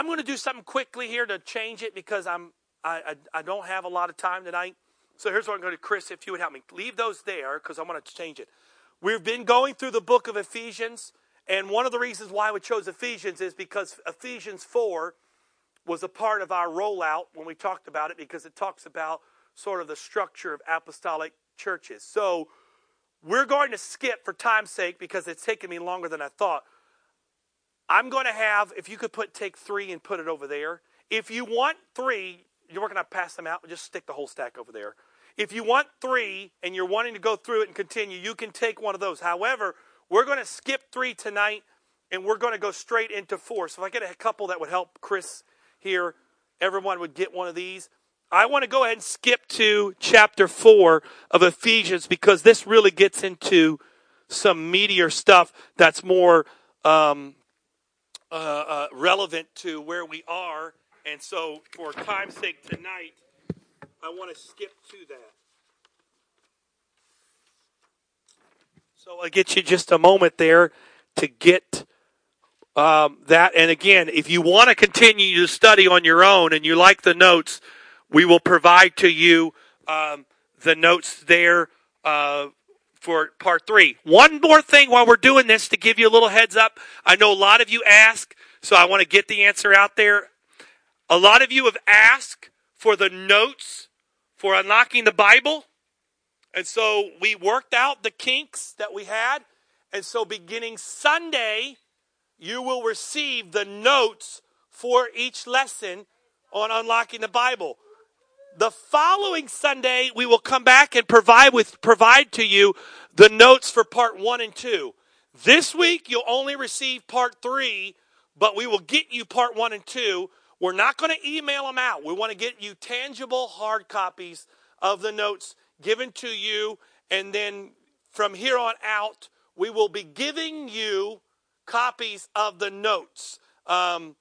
I'm going to do something quickly here to change it because I'm I, I, I don't have a lot of time tonight. So here's what I'm going to. Chris, if you would help me, leave those there because I want to change it. We've been going through the book of Ephesians, and one of the reasons why we chose Ephesians is because Ephesians 4 was a part of our rollout when we talked about it because it talks about sort of the structure of apostolic churches. So we're going to skip for time's sake because it's taken me longer than I thought. I'm going to have, if you could put take three and put it over there. If you want three, you're going to pass them out. Just stick the whole stack over there. If you want three and you're wanting to go through it and continue, you can take one of those. However, we're going to skip three tonight and we're going to go straight into four. So if I get a couple that would help Chris here, everyone would get one of these. I want to go ahead and skip to chapter 4 of Ephesians because this really gets into some meatier stuff that's more um, uh, uh, relevant to where we are. And so, for time's sake tonight, I want to skip to that. So I'll get you just a moment there to get um, that. And again, if you want to continue to study on your own and you like the notes, we will provide to you um, the notes there uh, for part three. One more thing while we're doing this to give you a little heads up. I know a lot of you ask, so I want to get the answer out there. A lot of you have asked for the notes for unlocking the Bible. And so we worked out the kinks that we had. And so beginning Sunday, you will receive the notes for each lesson on unlocking the Bible. The following Sunday, we will come back and provide with provide to you the notes for part one and two. This week, you'll only receive part three, but we will get you part one and two. We're not going to email them out. We want to get you tangible hard copies of the notes given to you, and then from here on out, we will be giving you copies of the notes um,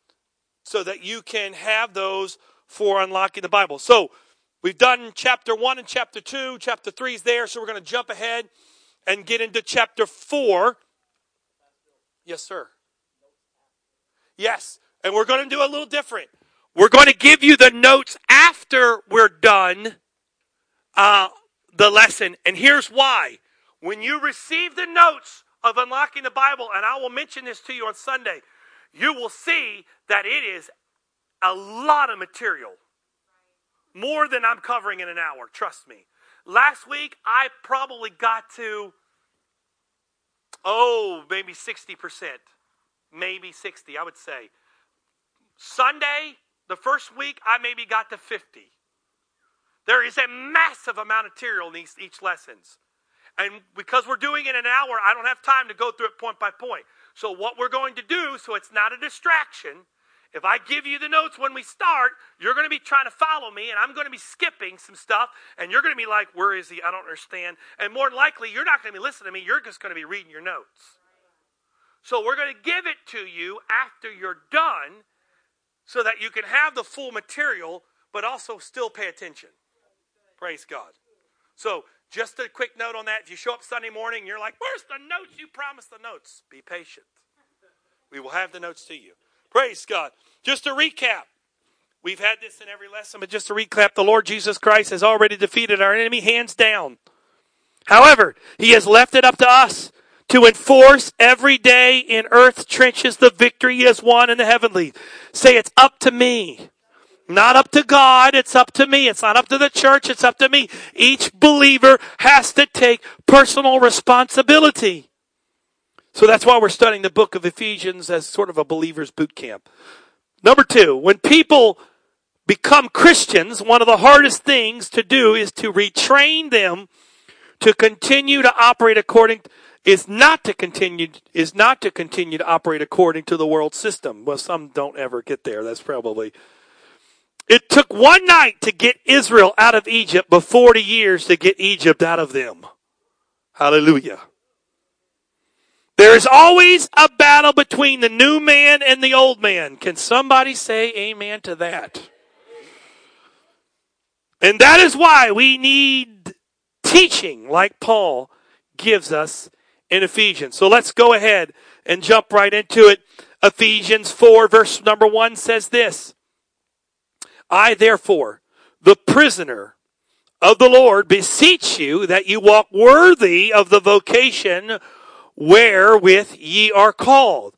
so that you can have those for unlocking the Bible. So we've done chapter 1 and chapter 2. Chapter 3 is there, so we're going to jump ahead and get into chapter 4. Yes, sir. Yes, and we're going to do a little different. We're going to give you the notes after we're done uh, the lesson. And here's why. When you receive the notes of unlocking the Bible, and I will mention this to you on Sunday, you will see that it is a lot of material. More than I'm covering in an hour, trust me. Last week, I probably got to, oh, maybe 60%. Maybe 60, I would say. Sunday, the first week, I maybe got to 50. There is a massive amount of material in these, each lessons. And because we're doing it in an hour, I don't have time to go through it point by point. So, what we're going to do, so it's not a distraction, if I give you the notes when we start, you're going to be trying to follow me, and I'm going to be skipping some stuff, and you're going to be like, Where is he? I don't understand. And more likely, you're not going to be listening to me, you're just going to be reading your notes. So, we're going to give it to you after you're done so that you can have the full material, but also still pay attention. Praise God. So, just a quick note on that. If you show up Sunday morning and you're like, Where's the notes? You promised the notes. Be patient. We will have the notes to you. Praise God. Just to recap, we've had this in every lesson, but just to recap, the Lord Jesus Christ has already defeated our enemy hands down. However, He has left it up to us to enforce every day in earth's trenches the victory He has won in the heavenly. Say, it's up to me. Not up to God, it's up to me. It's not up to the church, it's up to me. Each believer has to take personal responsibility. So that's why we're studying the book of Ephesians as sort of a believer's boot camp. Number two, when people become Christians, one of the hardest things to do is to retrain them to continue to operate according is not to continue is not to continue to operate according to the world system. Well, some don't ever get there. That's probably it took one night to get Israel out of Egypt, but 40 years to get Egypt out of them. Hallelujah. There is always a battle between the new man and the old man. Can somebody say amen to that? And that is why we need teaching like Paul gives us in Ephesians. So let's go ahead and jump right into it. Ephesians 4 verse number 1 says this. I therefore, the prisoner of the Lord, beseech you that you walk worthy of the vocation wherewith ye are called.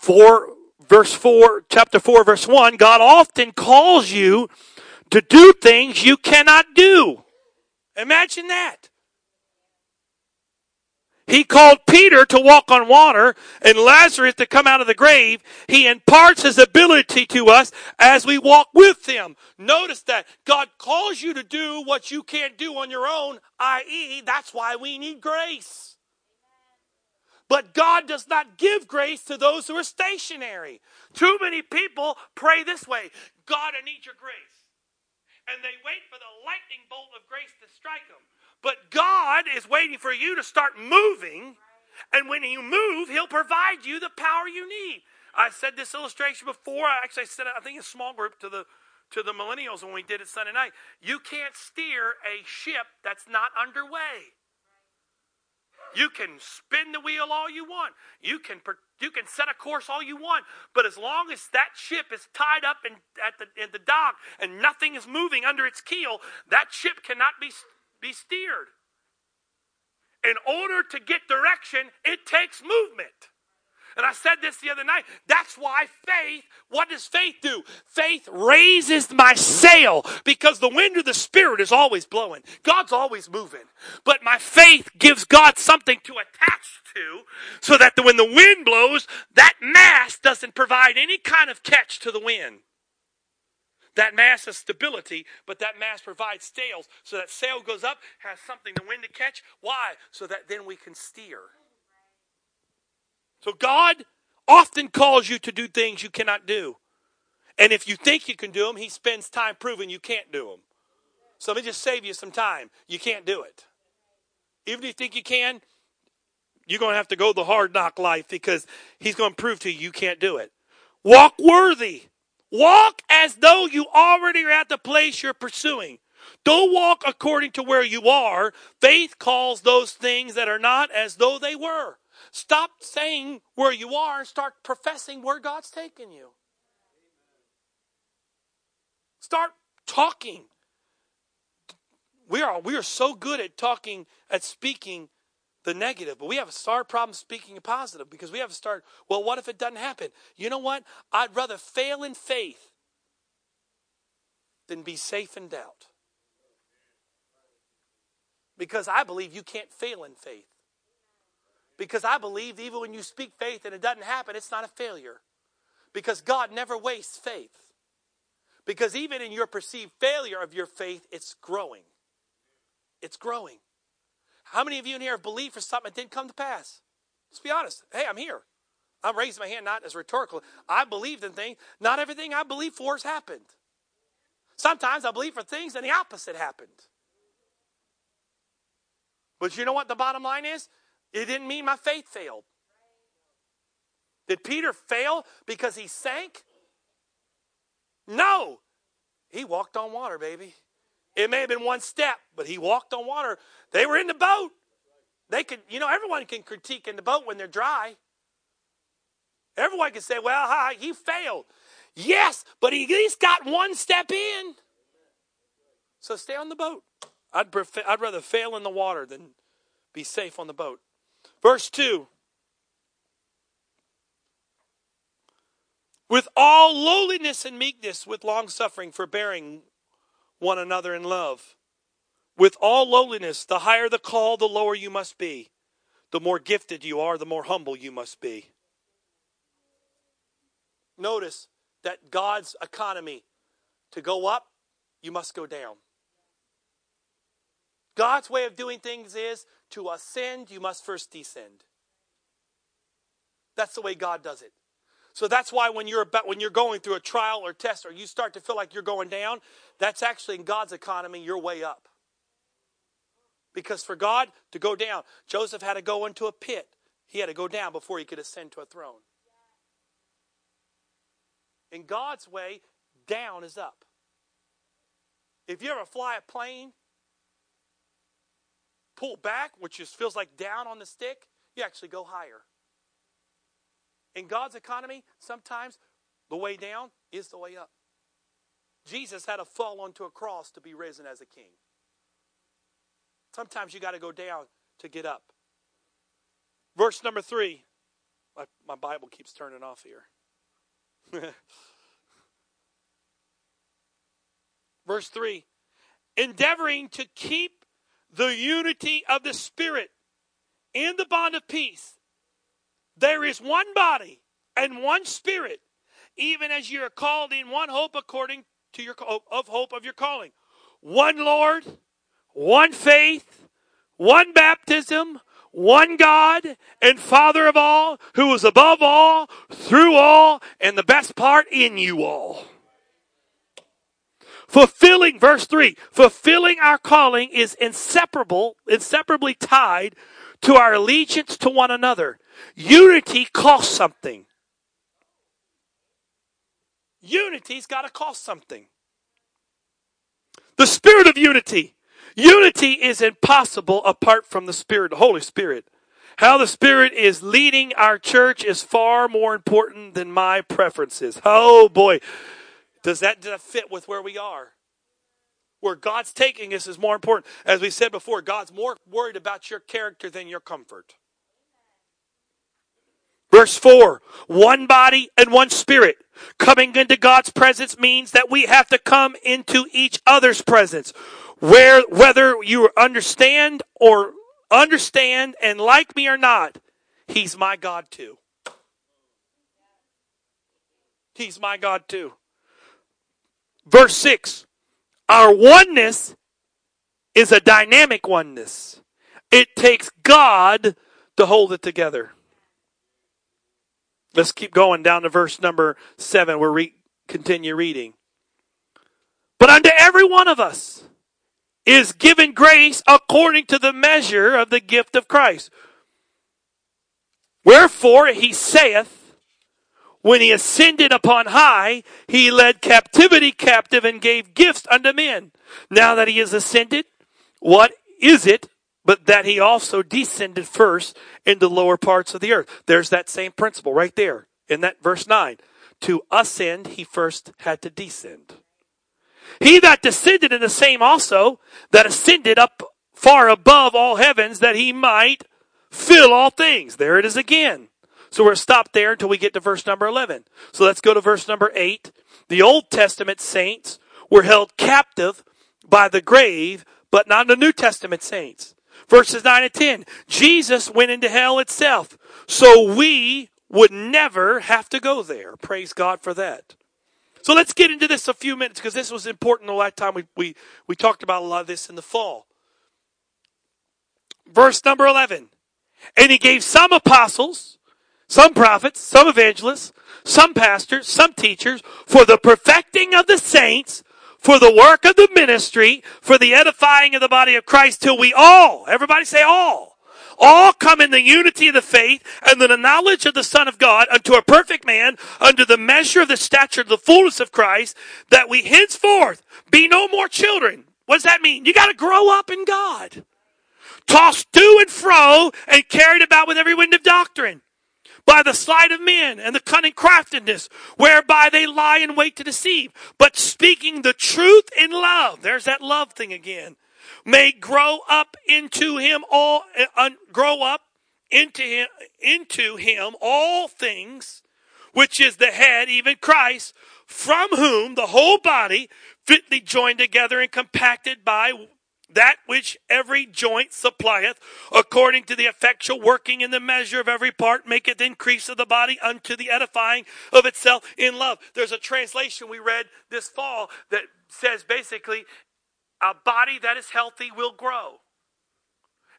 For verse 4, chapter 4, verse 1, God often calls you to do things you cannot do. Imagine that. He called Peter to walk on water and Lazarus to come out of the grave. He imparts his ability to us as we walk with him. Notice that God calls you to do what you can't do on your own, i.e., that's why we need grace. But God does not give grace to those who are stationary. Too many people pray this way God, I need your grace. And they wait for the lightning bolt of grace to strike them. But God is waiting for you to start moving. And when you move, He'll provide you the power you need. I said this illustration before. I actually said it, I think, in a small group to the to the millennials when we did it Sunday night. You can't steer a ship that's not underway. You can spin the wheel all you want. You can you can set a course all you want, but as long as that ship is tied up in, at the in the dock and nothing is moving under its keel, that ship cannot be be steered. In order to get direction, it takes movement. And I said this the other night. That's why faith, what does faith do? Faith raises my sail because the wind of the Spirit is always blowing. God's always moving. But my faith gives God something to attach to so that when the wind blows, that mast doesn't provide any kind of catch to the wind. That mass has stability, but that mass provides sails. So that sail goes up, has something the wind to catch. Why? So that then we can steer. So God often calls you to do things you cannot do. And if you think you can do them, He spends time proving you can't do them. So let me just save you some time. You can't do it. Even if you think you can, you're going to have to go the hard knock life because He's going to prove to you you can't do it. Walk worthy. Walk as though you already are at the place you're pursuing. Don't walk according to where you are. Faith calls those things that are not as though they were. Stop saying where you are and start professing where God's taking you. Start talking. We are, we are so good at talking, at speaking the negative, but we have a start problem speaking a positive because we have to start, well, what if it doesn't happen? You know what? I'd rather fail in faith than be safe in doubt. Because I believe you can't fail in faith. Because I believe even when you speak faith and it doesn't happen, it's not a failure. Because God never wastes faith. Because even in your perceived failure of your faith, it's growing. It's growing. How many of you in here have believed for something that didn't come to pass? Let's be honest. Hey, I'm here. I'm raising my hand not as rhetorical. I believed in things. Not everything I believe for has happened. Sometimes I believe for things and the opposite happened. But you know what the bottom line is? It didn't mean my faith failed. Did Peter fail because he sank? No. He walked on water, baby. It may have been one step, but he walked on water. They were in the boat. They could, you know, everyone can critique in the boat when they're dry. Everyone can say, well, hi, he failed. Yes, but he at least got one step in. So stay on the boat. I'd, prefer, I'd rather fail in the water than be safe on the boat. Verse 2 With all lowliness and meekness, with long suffering, forbearing one another in love. With all lowliness, the higher the call, the lower you must be. The more gifted you are, the more humble you must be. Notice that God's economy, to go up, you must go down. God's way of doing things is to ascend, you must first descend. That's the way God does it. So that's why when you're about when you're going through a trial or test or you start to feel like you're going down, that's actually in God's economy, you're way up. Because for God to go down, Joseph had to go into a pit. He had to go down before he could ascend to a throne. In God's way, down is up. If you ever fly a plane, pull back, which just feels like down on the stick, you actually go higher. In God's economy, sometimes the way down is the way up. Jesus had to fall onto a cross to be risen as a king. Sometimes you got to go down to get up. Verse number three. My, my Bible keeps turning off here. Verse 3 endeavoring to keep the unity of the Spirit in the bond of peace. There is one body and one Spirit, even as you are called in one hope according to your of hope of your calling. One Lord, one faith, one baptism, one God and Father of all, who is above all, through all, and the best part in you all. Fulfilling, verse 3, fulfilling our calling is inseparable, inseparably tied to our allegiance to one another. Unity costs something. Unity's got to cost something. The spirit of unity. Unity is impossible apart from the Spirit, the Holy Spirit. How the Spirit is leading our church is far more important than my preferences. Oh boy. Does that, does that fit with where we are? Where God's taking us is more important. As we said before, God's more worried about your character than your comfort. Verse 4 One body and one spirit. Coming into God's presence means that we have to come into each other's presence. Where, whether you understand or understand and like me or not, He's my God too. He's my God too. Verse 6 Our oneness is a dynamic oneness, it takes God to hold it together. Let's keep going down to verse number 7 where we continue reading. But unto every one of us is given grace according to the measure of the gift of Christ. Wherefore he saith, when he ascended upon high, he led captivity captive and gave gifts unto men. Now that he is ascended, what is it but that he also descended first into lower parts of the earth? There's that same principle right there in that verse 9. To ascend, he first had to descend. He that descended in the same also that ascended up far above all heavens that he might fill all things. There it is again. So we're stopped there until we get to verse number 11. So let's go to verse number 8. The Old Testament saints were held captive by the grave, but not the New Testament saints. Verses 9 and 10. Jesus went into hell itself. So we would never have to go there. Praise God for that. So let's get into this a few minutes because this was important the last time we, we, we talked about a lot of this in the fall. Verse number 11. And he gave some apostles, some prophets, some evangelists, some pastors, some teachers, for the perfecting of the saints, for the work of the ministry, for the edifying of the body of Christ, till we all, everybody say all, all come in the unity of the faith and the knowledge of the Son of God unto a perfect man, under the measure of the stature of the fullness of Christ, that we henceforth be no more children. What does that mean? You got to grow up in God. Tossed to and fro and carried about with every wind of doctrine by the sleight of men and the cunning craftiness whereby they lie in wait to deceive, but speaking the truth in love. There's that love thing again. May grow up into him all, uh, grow up into him, into him all things, which is the head, even Christ, from whom the whole body fitly joined together and compacted by that which every joint supplieth, according to the effectual working in the measure of every part, maketh increase of the body unto the edifying of itself in love. There's a translation we read this fall that says basically, a body that is healthy will grow.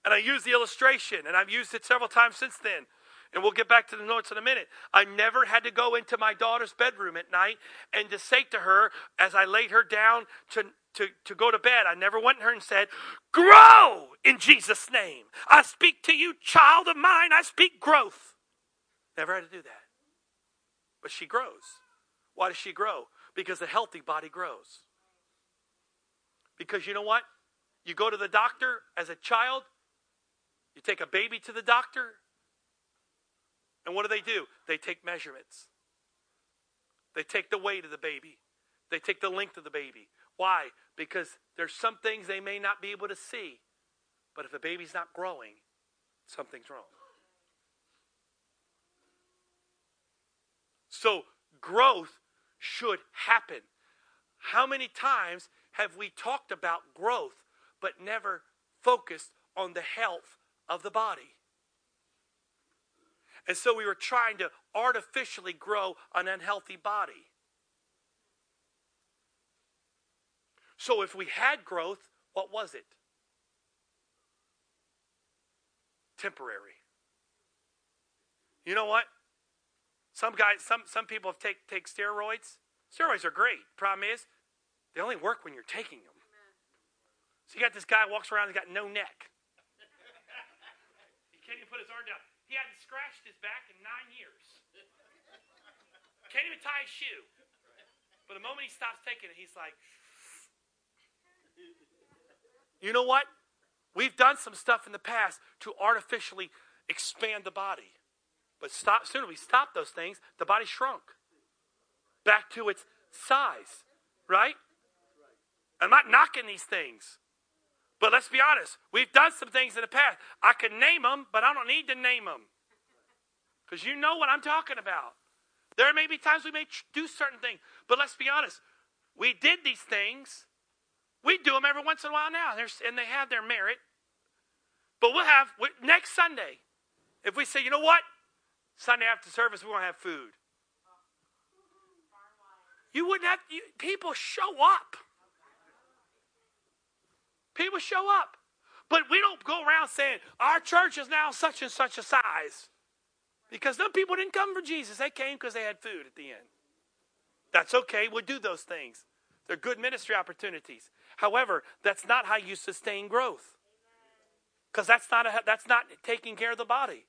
And I use the illustration, and I've used it several times since then. And we'll get back to the notes in a minute. I never had to go into my daughter's bedroom at night and to say to her, as I laid her down to, to, to go to bed, I never went to her and said, Grow in Jesus' name. I speak to you, child of mine. I speak growth. Never had to do that. But she grows. Why does she grow? Because a healthy body grows. Because you know what? You go to the doctor as a child, you take a baby to the doctor, And what do they do? They take measurements. They take the weight of the baby. They take the length of the baby. Why? Because there's some things they may not be able to see. But if the baby's not growing, something's wrong. So growth should happen. How many times have we talked about growth but never focused on the health of the body? And so we were trying to artificially grow an unhealthy body. So if we had growth, what was it? Temporary. You know what? Some guys, some, some people take, take steroids. Steroids are great. Problem is, they only work when you're taking them. So you got this guy walks around, he's got no neck. he can't even put his arm down. He hadn't scratched his back in nine years. Can't even tie his shoe. But the moment he stops taking it, he's like, you know what? We've done some stuff in the past to artificially expand the body. But stop, soon as we stop those things, the body shrunk back to its size, right? I'm not knocking these things. But let's be honest, we've done some things in the past. I could name them, but I don't need to name them. Because you know what I'm talking about. There may be times we may do certain things, but let's be honest. We did these things. We do them every once in a while now, and they have their merit. But we'll have, next Sunday, if we say, you know what? Sunday after service, we want to have food. You wouldn't have, you, people show up. People show up. But we don't go around saying, our church is now such and such a size. Because some people didn't come for Jesus. They came because they had food at the end. That's okay. We'll do those things. They're good ministry opportunities. However, that's not how you sustain growth. Because that's not that's not taking care of the body.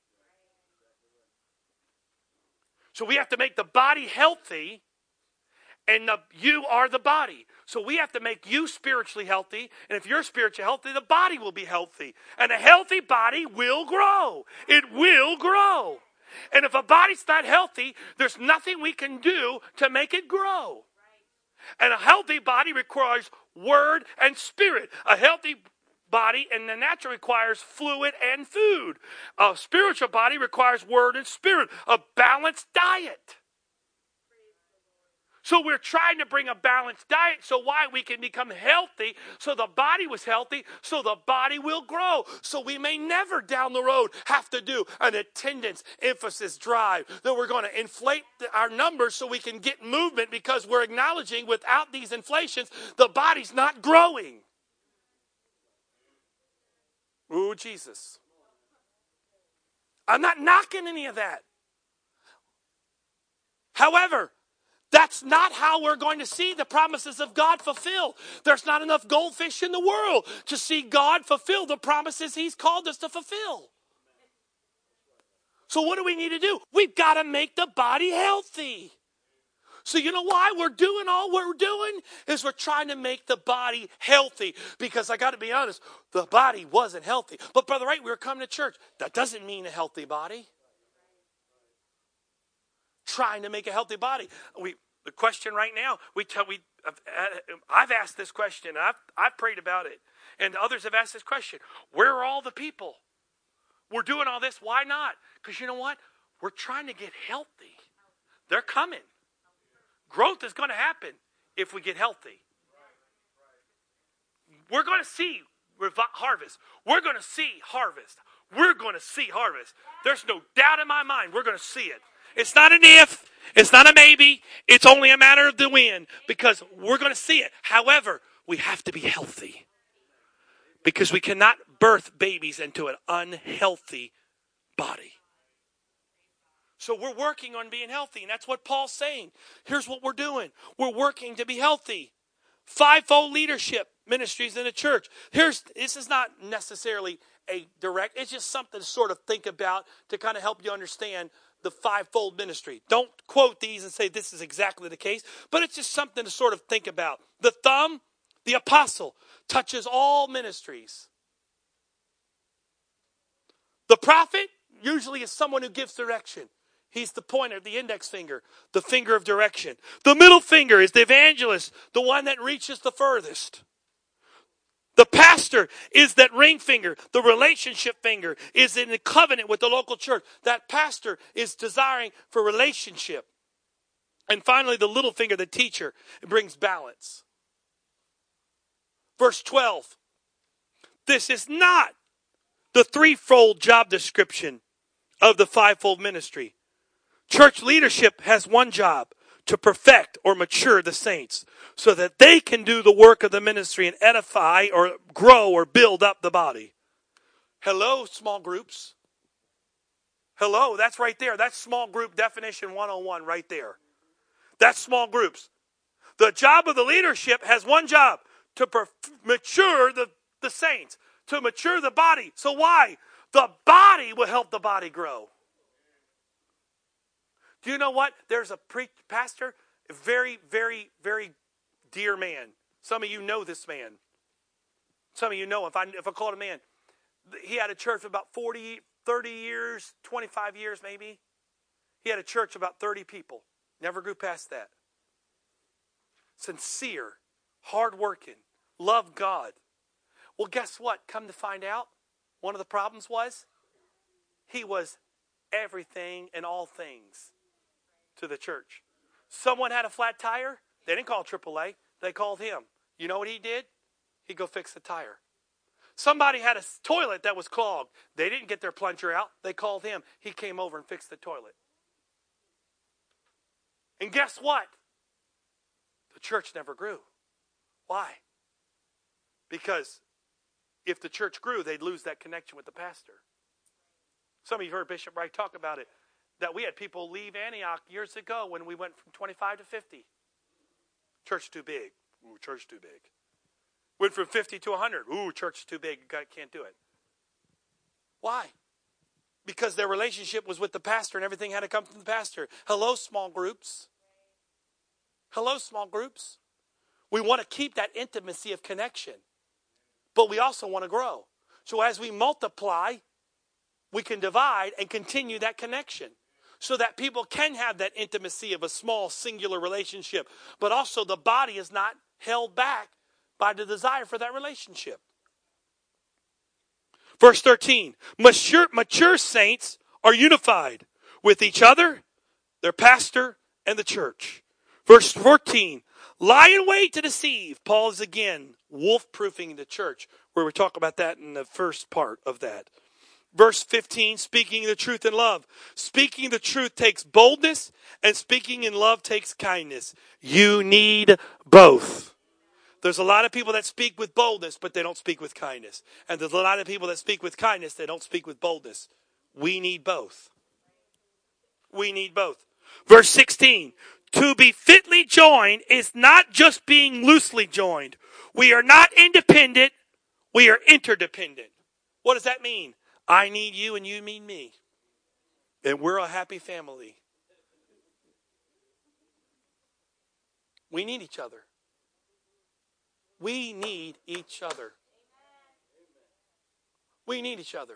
So we have to make the body healthy, and the, you are the body. So we have to make you spiritually healthy, and if you're spiritually healthy, the body will be healthy. And a healthy body will grow. It will grow. And if a body's not healthy, there's nothing we can do to make it grow. And a healthy body requires word and spirit. A healthy body and the natural requires fluid and food. A spiritual body requires word and spirit, a balanced diet. So we're trying to bring a balanced diet so why we can become healthy so the body was healthy so the body will grow. So we may never down the road have to do an attendance emphasis drive that we're going to inflate our numbers so we can get movement because we're acknowledging without these inflations the body's not growing. Ooh, Jesus. I'm not knocking any of that. However, that's not how we're going to see the promises of God fulfilled. There's not enough goldfish in the world to see God fulfill the promises He's called us to fulfill. So, what do we need to do? We've got to make the body healthy. So, you know why we're doing all we're doing? Is we're trying to make the body healthy. Because I got to be honest, the body wasn't healthy. But, Brother Wright, we were coming to church. That doesn't mean a healthy body. Trying to make a healthy body. We, the question right now, we tell, we, uh, I've asked this question, I've, I've prayed about it, and others have asked this question Where are all the people? We're doing all this. Why not? Because you know what? We're trying to get healthy. They're coming. Growth is going to happen if we get healthy. We're going to see harvest. We're going to see harvest. We're going to see harvest. There's no doubt in my mind we're going to see it. It's not an if, it's not a maybe, it's only a matter of the when because we're going to see it. However, we have to be healthy because we cannot birth babies into an unhealthy body. So we're working on being healthy, and that's what Paul's saying. Here's what we're doing we're working to be healthy. Fivefold leadership ministries in the church. Here's this is not necessarily a direct, it's just something to sort of think about to kind of help you understand the fivefold ministry. Don't quote these and say this is exactly the case, but it's just something to sort of think about. The thumb, the apostle, touches all ministries. The prophet usually is someone who gives direction. He's the pointer, the index finger, the finger of direction. The middle finger is the evangelist, the one that reaches the furthest. The pastor is that ring finger. The relationship finger is in the covenant with the local church. That pastor is desiring for relationship. And finally, the little finger, the teacher, brings balance. Verse 12. This is not the threefold job description of the fivefold ministry. Church leadership has one job to perfect or mature the saints so that they can do the work of the ministry and edify or grow or build up the body. Hello, small groups. Hello, that's right there. That's small group definition 101 right there. That's small groups. The job of the leadership has one job to per- mature the, the saints, to mature the body. So, why? The body will help the body grow. Do you know what? There's a pre- pastor, a very, very, very dear man. Some of you know this man. Some of you know if I if I called a man, he had a church for about 40, 30 years, 25 years maybe. He had a church of about 30 people. Never grew past that. Sincere, hardworking, loved God. Well, guess what? Come to find out, one of the problems was he was everything and all things to the church. Someone had a flat tire, they didn't call AAA, they called him. You know what he did? He'd go fix the tire. Somebody had a toilet that was clogged. They didn't get their plunger out, they called him. He came over and fixed the toilet. And guess what? The church never grew. Why? Because if the church grew, they'd lose that connection with the pastor. Some of you heard Bishop Wright talk about it that we had people leave Antioch years ago when we went from 25 to 50. Church too big. Ooh, church too big. Went from 50 to 100. Ooh, church too big. Can't do it. Why? Because their relationship was with the pastor and everything had to come from the pastor. Hello, small groups. Hello, small groups. We want to keep that intimacy of connection, but we also want to grow. So as we multiply, we can divide and continue that connection so that people can have that intimacy of a small singular relationship, but also the body is not held back by the desire for that relationship. Verse 13 mature, mature saints are unified with each other, their pastor, and the church. Verse 14 lie in wait to deceive. Paul is again wolf proofing the church, where we talk about that in the first part of that. Verse 15, speaking the truth in love. Speaking the truth takes boldness, and speaking in love takes kindness. You need both. There's a lot of people that speak with boldness, but they don't speak with kindness. And there's a lot of people that speak with kindness, they don't speak with boldness. We need both. We need both. Verse 16, to be fitly joined is not just being loosely joined. We are not independent, we are interdependent. What does that mean? I need you and you need me. And we're a happy family. We need each other. We need each other. We need each other.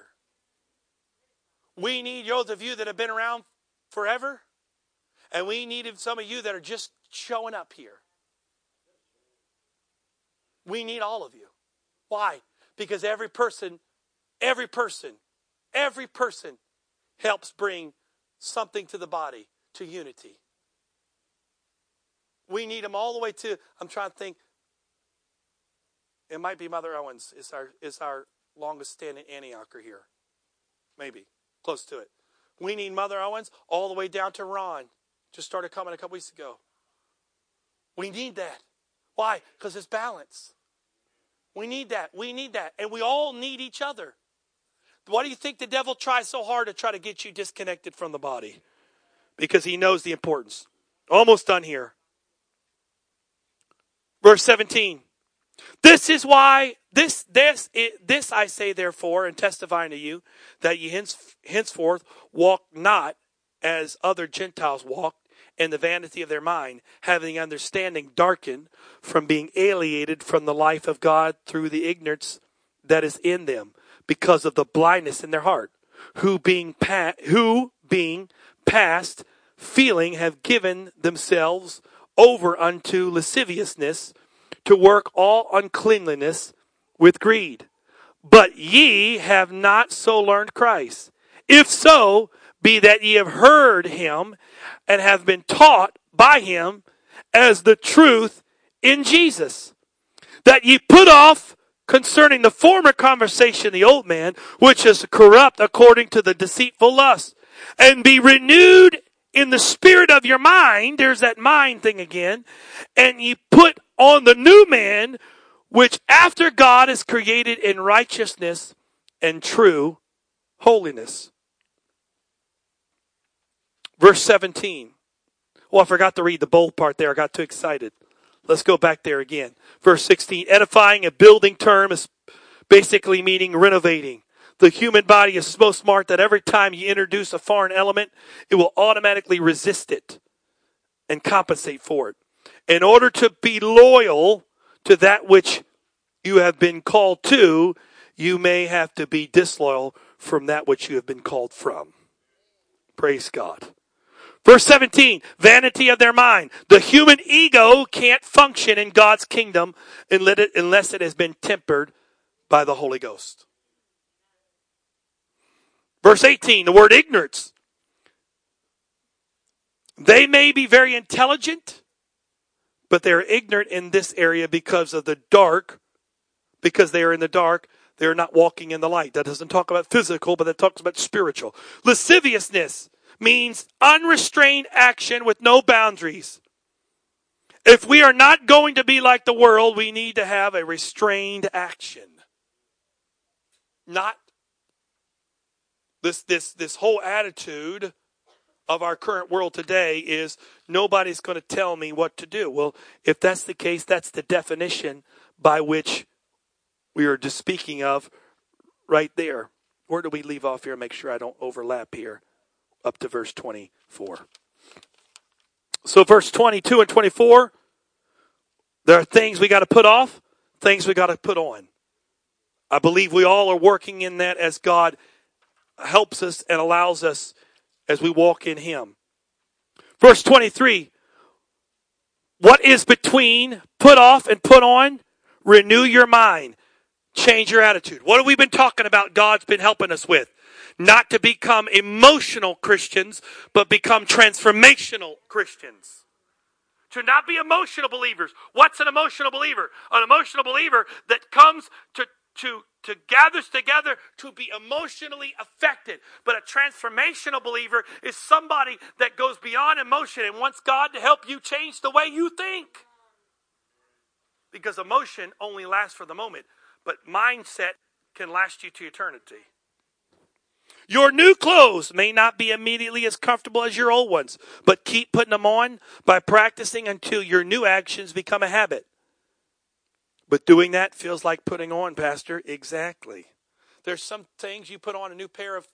We need those of you that have been around forever, and we need some of you that are just showing up here. We need all of you. Why? Because every person Every person, every person helps bring something to the body, to unity. We need them all the way to, I'm trying to think, it might be Mother Owens is our, is our longest standing Antiocher here. Maybe, close to it. We need Mother Owens all the way down to Ron. Just started coming a couple weeks ago. We need that. Why? Because it's balance. We need that. We need that. And we all need each other. Why do you think the devil tries so hard to try to get you disconnected from the body? Because he knows the importance. Almost done here. Verse 17. This is why this this this I say therefore and testifying to you that ye hence, henceforth walk not as other Gentiles walked in the vanity of their mind, having understanding darkened from being alienated from the life of God through the ignorance that is in them because of the blindness in their heart, who being pa- who being past feeling have given themselves over unto lasciviousness to work all uncleanliness with greed. But ye have not so learned Christ. If so, be that ye have heard him and have been taught by him as the truth in Jesus. That ye put off concerning the former conversation, the old man, which is corrupt according to the deceitful lust, and be renewed in the spirit of your mind. There's that mind thing again. And ye put on the new man, which after God is created in righteousness and true holiness. Verse 17. Well, I forgot to read the bold part there. I got too excited. Let's go back there again. Verse 16. Edifying, a building term, is basically meaning renovating. The human body is so smart that every time you introduce a foreign element, it will automatically resist it and compensate for it. In order to be loyal to that which you have been called to, you may have to be disloyal from that which you have been called from. Praise God. Verse 17, vanity of their mind. The human ego can't function in God's kingdom unless it has been tempered by the Holy Ghost. Verse 18, the word ignorance. They may be very intelligent, but they're ignorant in this area because of the dark, because they are in the dark. They're not walking in the light. That doesn't talk about physical, but that talks about spiritual. Lasciviousness means unrestrained action with no boundaries. If we are not going to be like the world, we need to have a restrained action. Not this, this, this whole attitude of our current world today is nobody's going to tell me what to do. Well, if that's the case, that's the definition by which we are just speaking of right there. Where do we leave off here? Make sure I don't overlap here up to verse 24. So, verse 22 and 24, there are things we got to put off, things we got to put on. I believe we all are working in that as God helps us and allows us as we walk in Him. Verse 23 What is between put off and put on? Renew your mind. Change your attitude. What have we been talking about? God's been helping us with. Not to become emotional Christians, but become transformational Christians. To not be emotional believers. What's an emotional believer? An emotional believer that comes to, to to gathers together to be emotionally affected. But a transformational believer is somebody that goes beyond emotion and wants God to help you change the way you think. Because emotion only lasts for the moment, but mindset can last you to eternity. Your new clothes may not be immediately as comfortable as your old ones, but keep putting them on by practicing until your new actions become a habit. But doing that feels like putting on, Pastor. Exactly. There's some things you put on a new pair of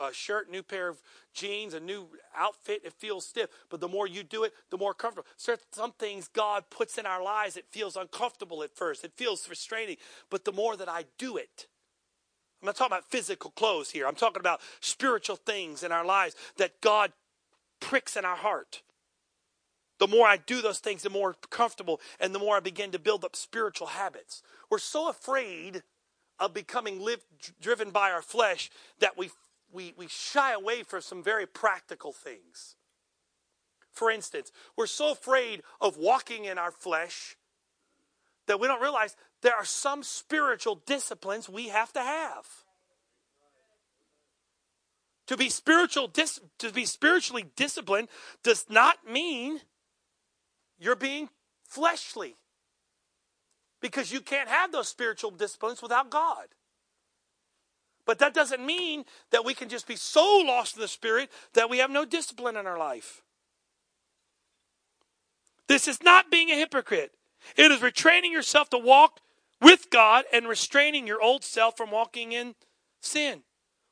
a shirt, new pair of jeans, a new outfit, it feels stiff. But the more you do it, the more comfortable. Some things God puts in our lives, it feels uncomfortable at first. It feels frustrating. But the more that I do it, I'm not talking about physical clothes here. I'm talking about spiritual things in our lives that God pricks in our heart. The more I do those things, the more comfortable and the more I begin to build up spiritual habits. We're so afraid of becoming lived, driven by our flesh that we, we, we shy away from some very practical things. For instance, we're so afraid of walking in our flesh that we don't realize there are some spiritual disciplines we have to have. To be spiritual dis- to be spiritually disciplined does not mean you're being fleshly. Because you can't have those spiritual disciplines without God. But that doesn't mean that we can just be so lost in the spirit that we have no discipline in our life. This is not being a hypocrite. It is retraining yourself to walk with God and restraining your old self from walking in sin.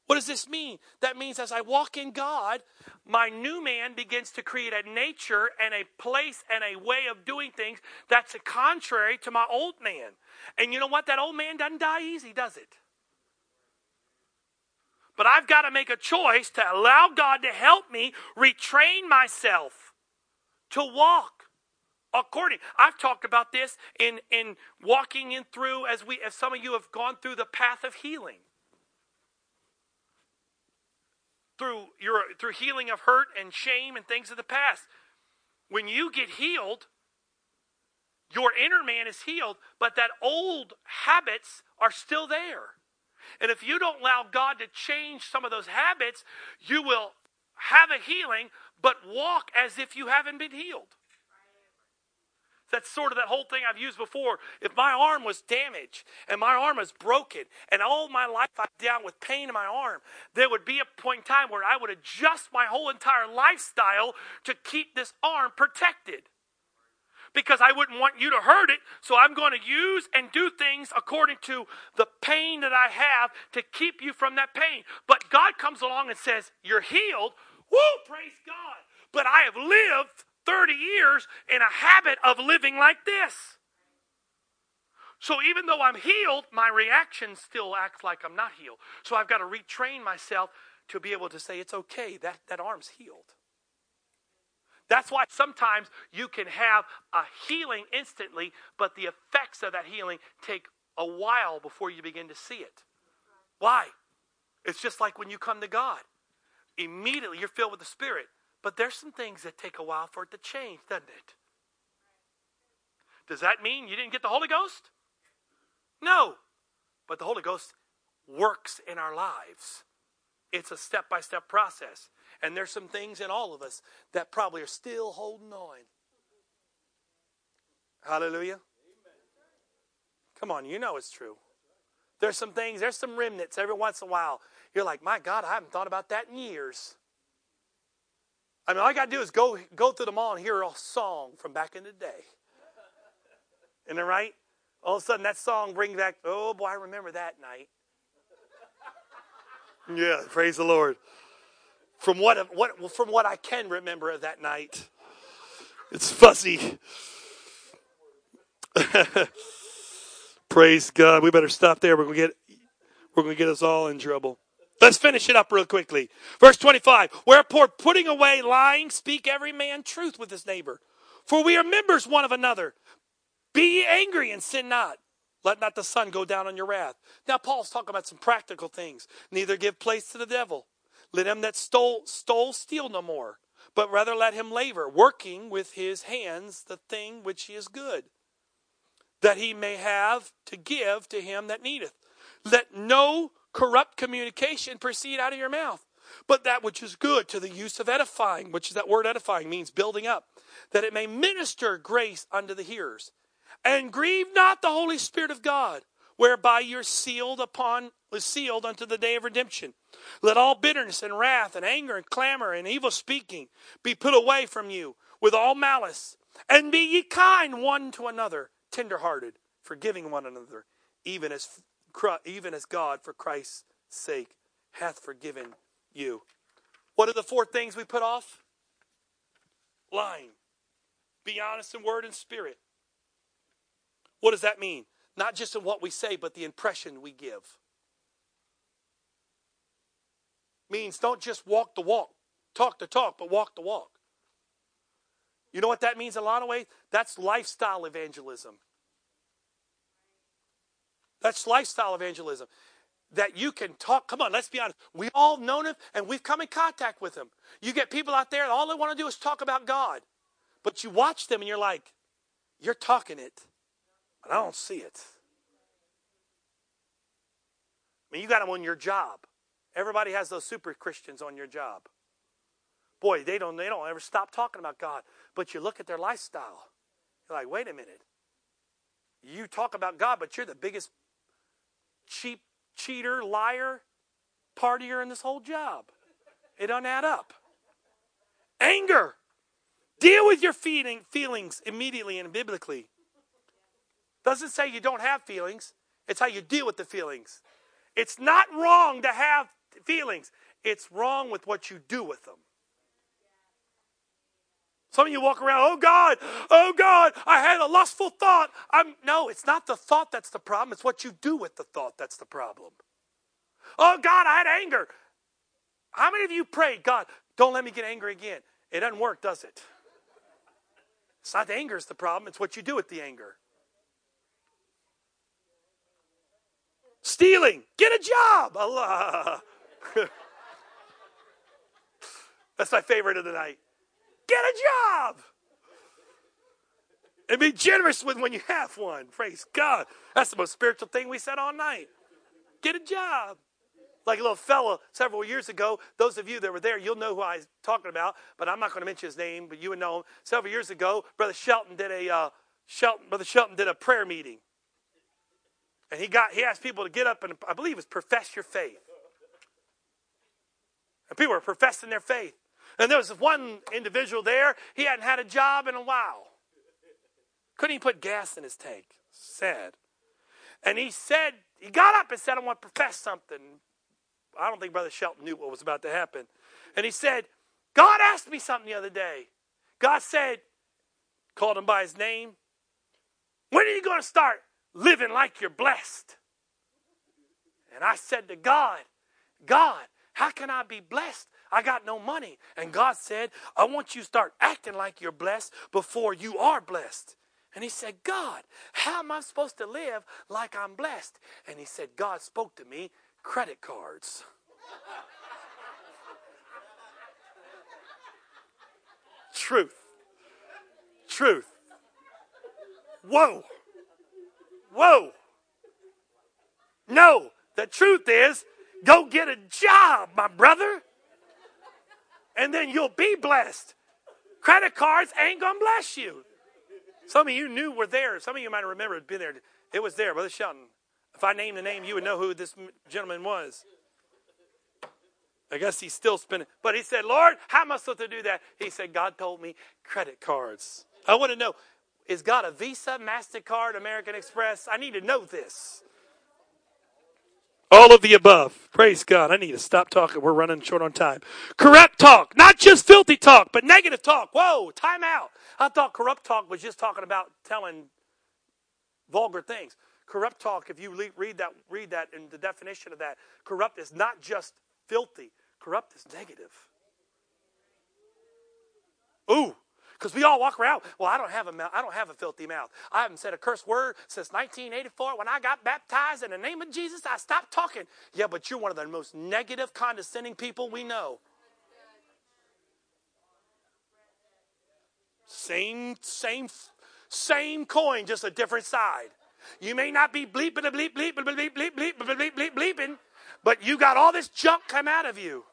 What does this mean? That means as I walk in God, my new man begins to create a nature and a place and a way of doing things that's contrary to my old man. And you know what? That old man doesn't die easy, does it? But I've got to make a choice to allow God to help me retrain myself to walk according. I've talked about this in, in walking in through as we as some of you have gone through the path of healing. Through your through healing of hurt and shame and things of the past. When you get healed, your inner man is healed, but that old habits are still there. And if you don't allow God to change some of those habits, you will have a healing, but walk as if you haven't been healed. That's sort of that whole thing I've used before. If my arm was damaged and my arm was broken and all my life I'm down with pain in my arm, there would be a point in time where I would adjust my whole entire lifestyle to keep this arm protected. Because I wouldn't want you to hurt it, so I'm going to use and do things according to the pain that I have to keep you from that pain. But God comes along and says, You're healed. Woo, praise God. But I have lived 30 years in a habit of living like this. So even though I'm healed, my reaction still acts like I'm not healed. So I've got to retrain myself to be able to say, it's okay, that, that arm's healed. That's why sometimes you can have a healing instantly, but the effects of that healing take a while before you begin to see it. Why? It's just like when you come to God. Immediately you're filled with the Spirit. But there's some things that take a while for it to change, doesn't it? Does that mean you didn't get the Holy Ghost? No. But the Holy Ghost works in our lives. It's a step by step process. And there's some things in all of us that probably are still holding on. Hallelujah. Come on, you know it's true. There's some things, there's some remnants every once in a while. You're like, my God, I haven't thought about that in years. I mean, all I got to do is go, go through the mall and hear a song from back in the day. Isn't it right? All of a sudden, that song brings back, oh boy, I remember that night. yeah, praise the Lord. From what, what, from what I can remember of that night, it's fuzzy. praise God. We better stop there. We're going to get, we're going to get us all in trouble. Let's finish it up real quickly. Verse 25. Wherefore, putting away lying, speak every man truth with his neighbor. For we are members one of another. Be angry and sin not. Let not the sun go down on your wrath. Now, Paul's talking about some practical things. Neither give place to the devil. Let him that stole, stole steal no more, but rather let him labor, working with his hands the thing which he is good, that he may have to give to him that needeth. Let no corrupt communication proceed out of your mouth, but that which is good to the use of edifying, which is that word edifying means building up, that it may minister grace unto the hearers. And grieve not the Holy Spirit of God, whereby you're sealed upon sealed unto the day of redemption. Let all bitterness and wrath and anger and clamor and evil speaking be put away from you with all malice, and be ye kind one to another, tenderhearted, forgiving one another, even as even as God, for Christ's sake, hath forgiven you. What are the four things we put off? Lying. Be honest in word and spirit. What does that mean? Not just in what we say, but the impression we give. Means don't just walk the walk, talk the talk, but walk the walk. You know what that means in a lot of ways? That's lifestyle evangelism. That's lifestyle evangelism. That you can talk. Come on, let's be honest. We all known him and we've come in contact with him. You get people out there, all they want to do is talk about God. But you watch them and you're like, you're talking it, but I don't see it. I mean, you got them on your job. Everybody has those super Christians on your job. Boy, they don't they don't ever stop talking about God. But you look at their lifestyle. You're like, wait a minute. You talk about God, but you're the biggest cheap cheater, liar, partier in this whole job. It doesn't add up. Anger. Deal with your feeling, feelings immediately and biblically. Doesn't say you don't have feelings, it's how you deal with the feelings. It's not wrong to have feelings, it's wrong with what you do with them. Some of you walk around, oh God, oh God, I had a lustful thought. I'm no, it's not the thought that's the problem, it's what you do with the thought that's the problem. Oh God, I had anger. How many of you prayed, God, don't let me get angry again? It doesn't work, does it? It's not the anger is the problem, it's what you do with the anger. Stealing, get a job. Allah. That's my favorite of the night. Get a job. And be generous with when you have one. Praise God. That's the most spiritual thing we said all night. Get a job. Like a little fella several years ago, those of you that were there, you'll know who I'm talking about, but I'm not going to mention his name, but you would know him. Several years ago, Brother Shelton did a uh, Shelton, Brother Shelton did a prayer meeting. And he got he asked people to get up and I believe it was profess your faith. And people were professing their faith. And there was one individual there, he hadn't had a job in a while. Couldn't even put gas in his tank. Sad. And he said, he got up and said, I want to profess something. I don't think Brother Shelton knew what was about to happen. And he said, God asked me something the other day. God said, called him by his name, when are you going to start living like you're blessed? And I said to God, God, how can I be blessed? I got no money. And God said, I want you to start acting like you're blessed before you are blessed. And he said, God, how am I supposed to live like I'm blessed? And he said, God spoke to me, credit cards. Truth. Truth. Whoa. Whoa. No, the truth is, go get a job, my brother, and then you'll be blessed. Credit cards ain't gonna bless you. Some of you knew were there. Some of you might have remembered been there. It was there, Brother Shelton. If I named the name, you would know who this gentleman was. I guess he's still spinning. But he said, Lord, how am I supposed to do that? He said, God told me credit cards. I want to know, is God a Visa, MasterCard, American Express? I need to know this. All of the above. Praise God. I need to stop talking. We're running short on time. Corrupt talk. Not just filthy talk, but negative talk. Whoa, time out. I thought corrupt talk was just talking about telling vulgar things. Corrupt talk, if you read that, read that in the definition of that, corrupt is not just filthy. Corrupt is negative. Ooh, because we all walk around. Well, I don't have a mouth. I don't have a filthy mouth. I haven't said a curse word since 1984 when I got baptized in the name of Jesus. I stopped talking. Yeah, but you're one of the most negative, condescending people we know. Same, same, same coin, just a different side. You may not be bleeping bleep, bleep, bleep, bleep, bleep, bleep, bleep, bleep, bleeping, but you got all this junk come out of you.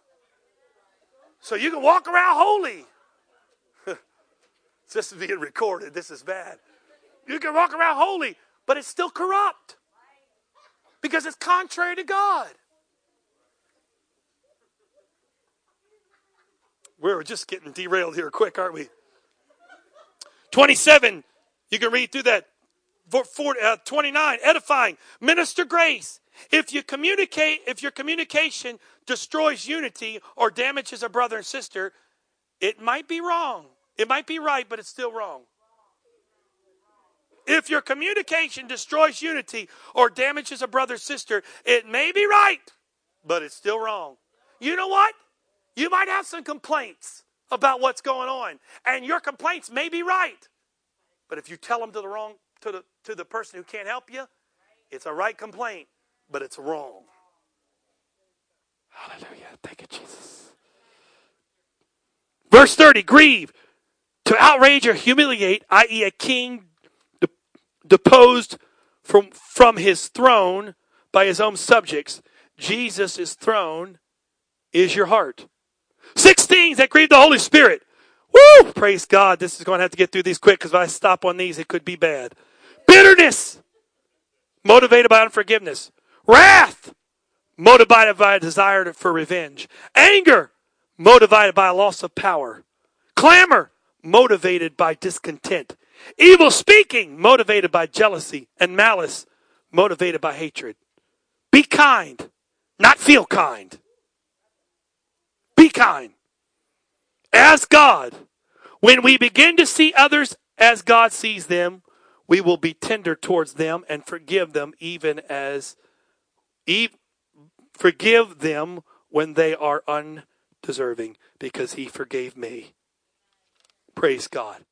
So you can walk around holy. This is being recorded. This is bad. You can walk around holy, but it's still corrupt because it's contrary to God. We're just getting derailed here quick, aren't we? 27, you can read through that. uh, 29, edifying, minister grace. If you communicate, if your communication destroys unity or damages a brother and sister, it might be wrong. It might be right, but it's still wrong. If your communication destroys unity or damages a brother or sister, it may be right, but it's still wrong. You know what? You might have some complaints about what's going on. And your complaints may be right. But if you tell them to the wrong to the to the person who can't help you, it's a right complaint, but it's wrong. Hallelujah. Thank you, Jesus. Verse 30, grieve. To outrage or humiliate, i.e., a king deposed from, from his throne by his own subjects. Jesus' throne is your heart. Six things that grieve the Holy Spirit. Woo! Praise God. This is going to have to get through these quick because if I stop on these, it could be bad. Bitterness, motivated by unforgiveness. Wrath, motivated by a desire for revenge. Anger, motivated by a loss of power. Clamor, motivated by discontent. Evil speaking, motivated by jealousy. And malice, motivated by hatred. Be kind, not feel kind. Be kind. As God, when we begin to see others as God sees them, we will be tender towards them and forgive them even as forgive them when they are undeserving because he forgave me. Praise God.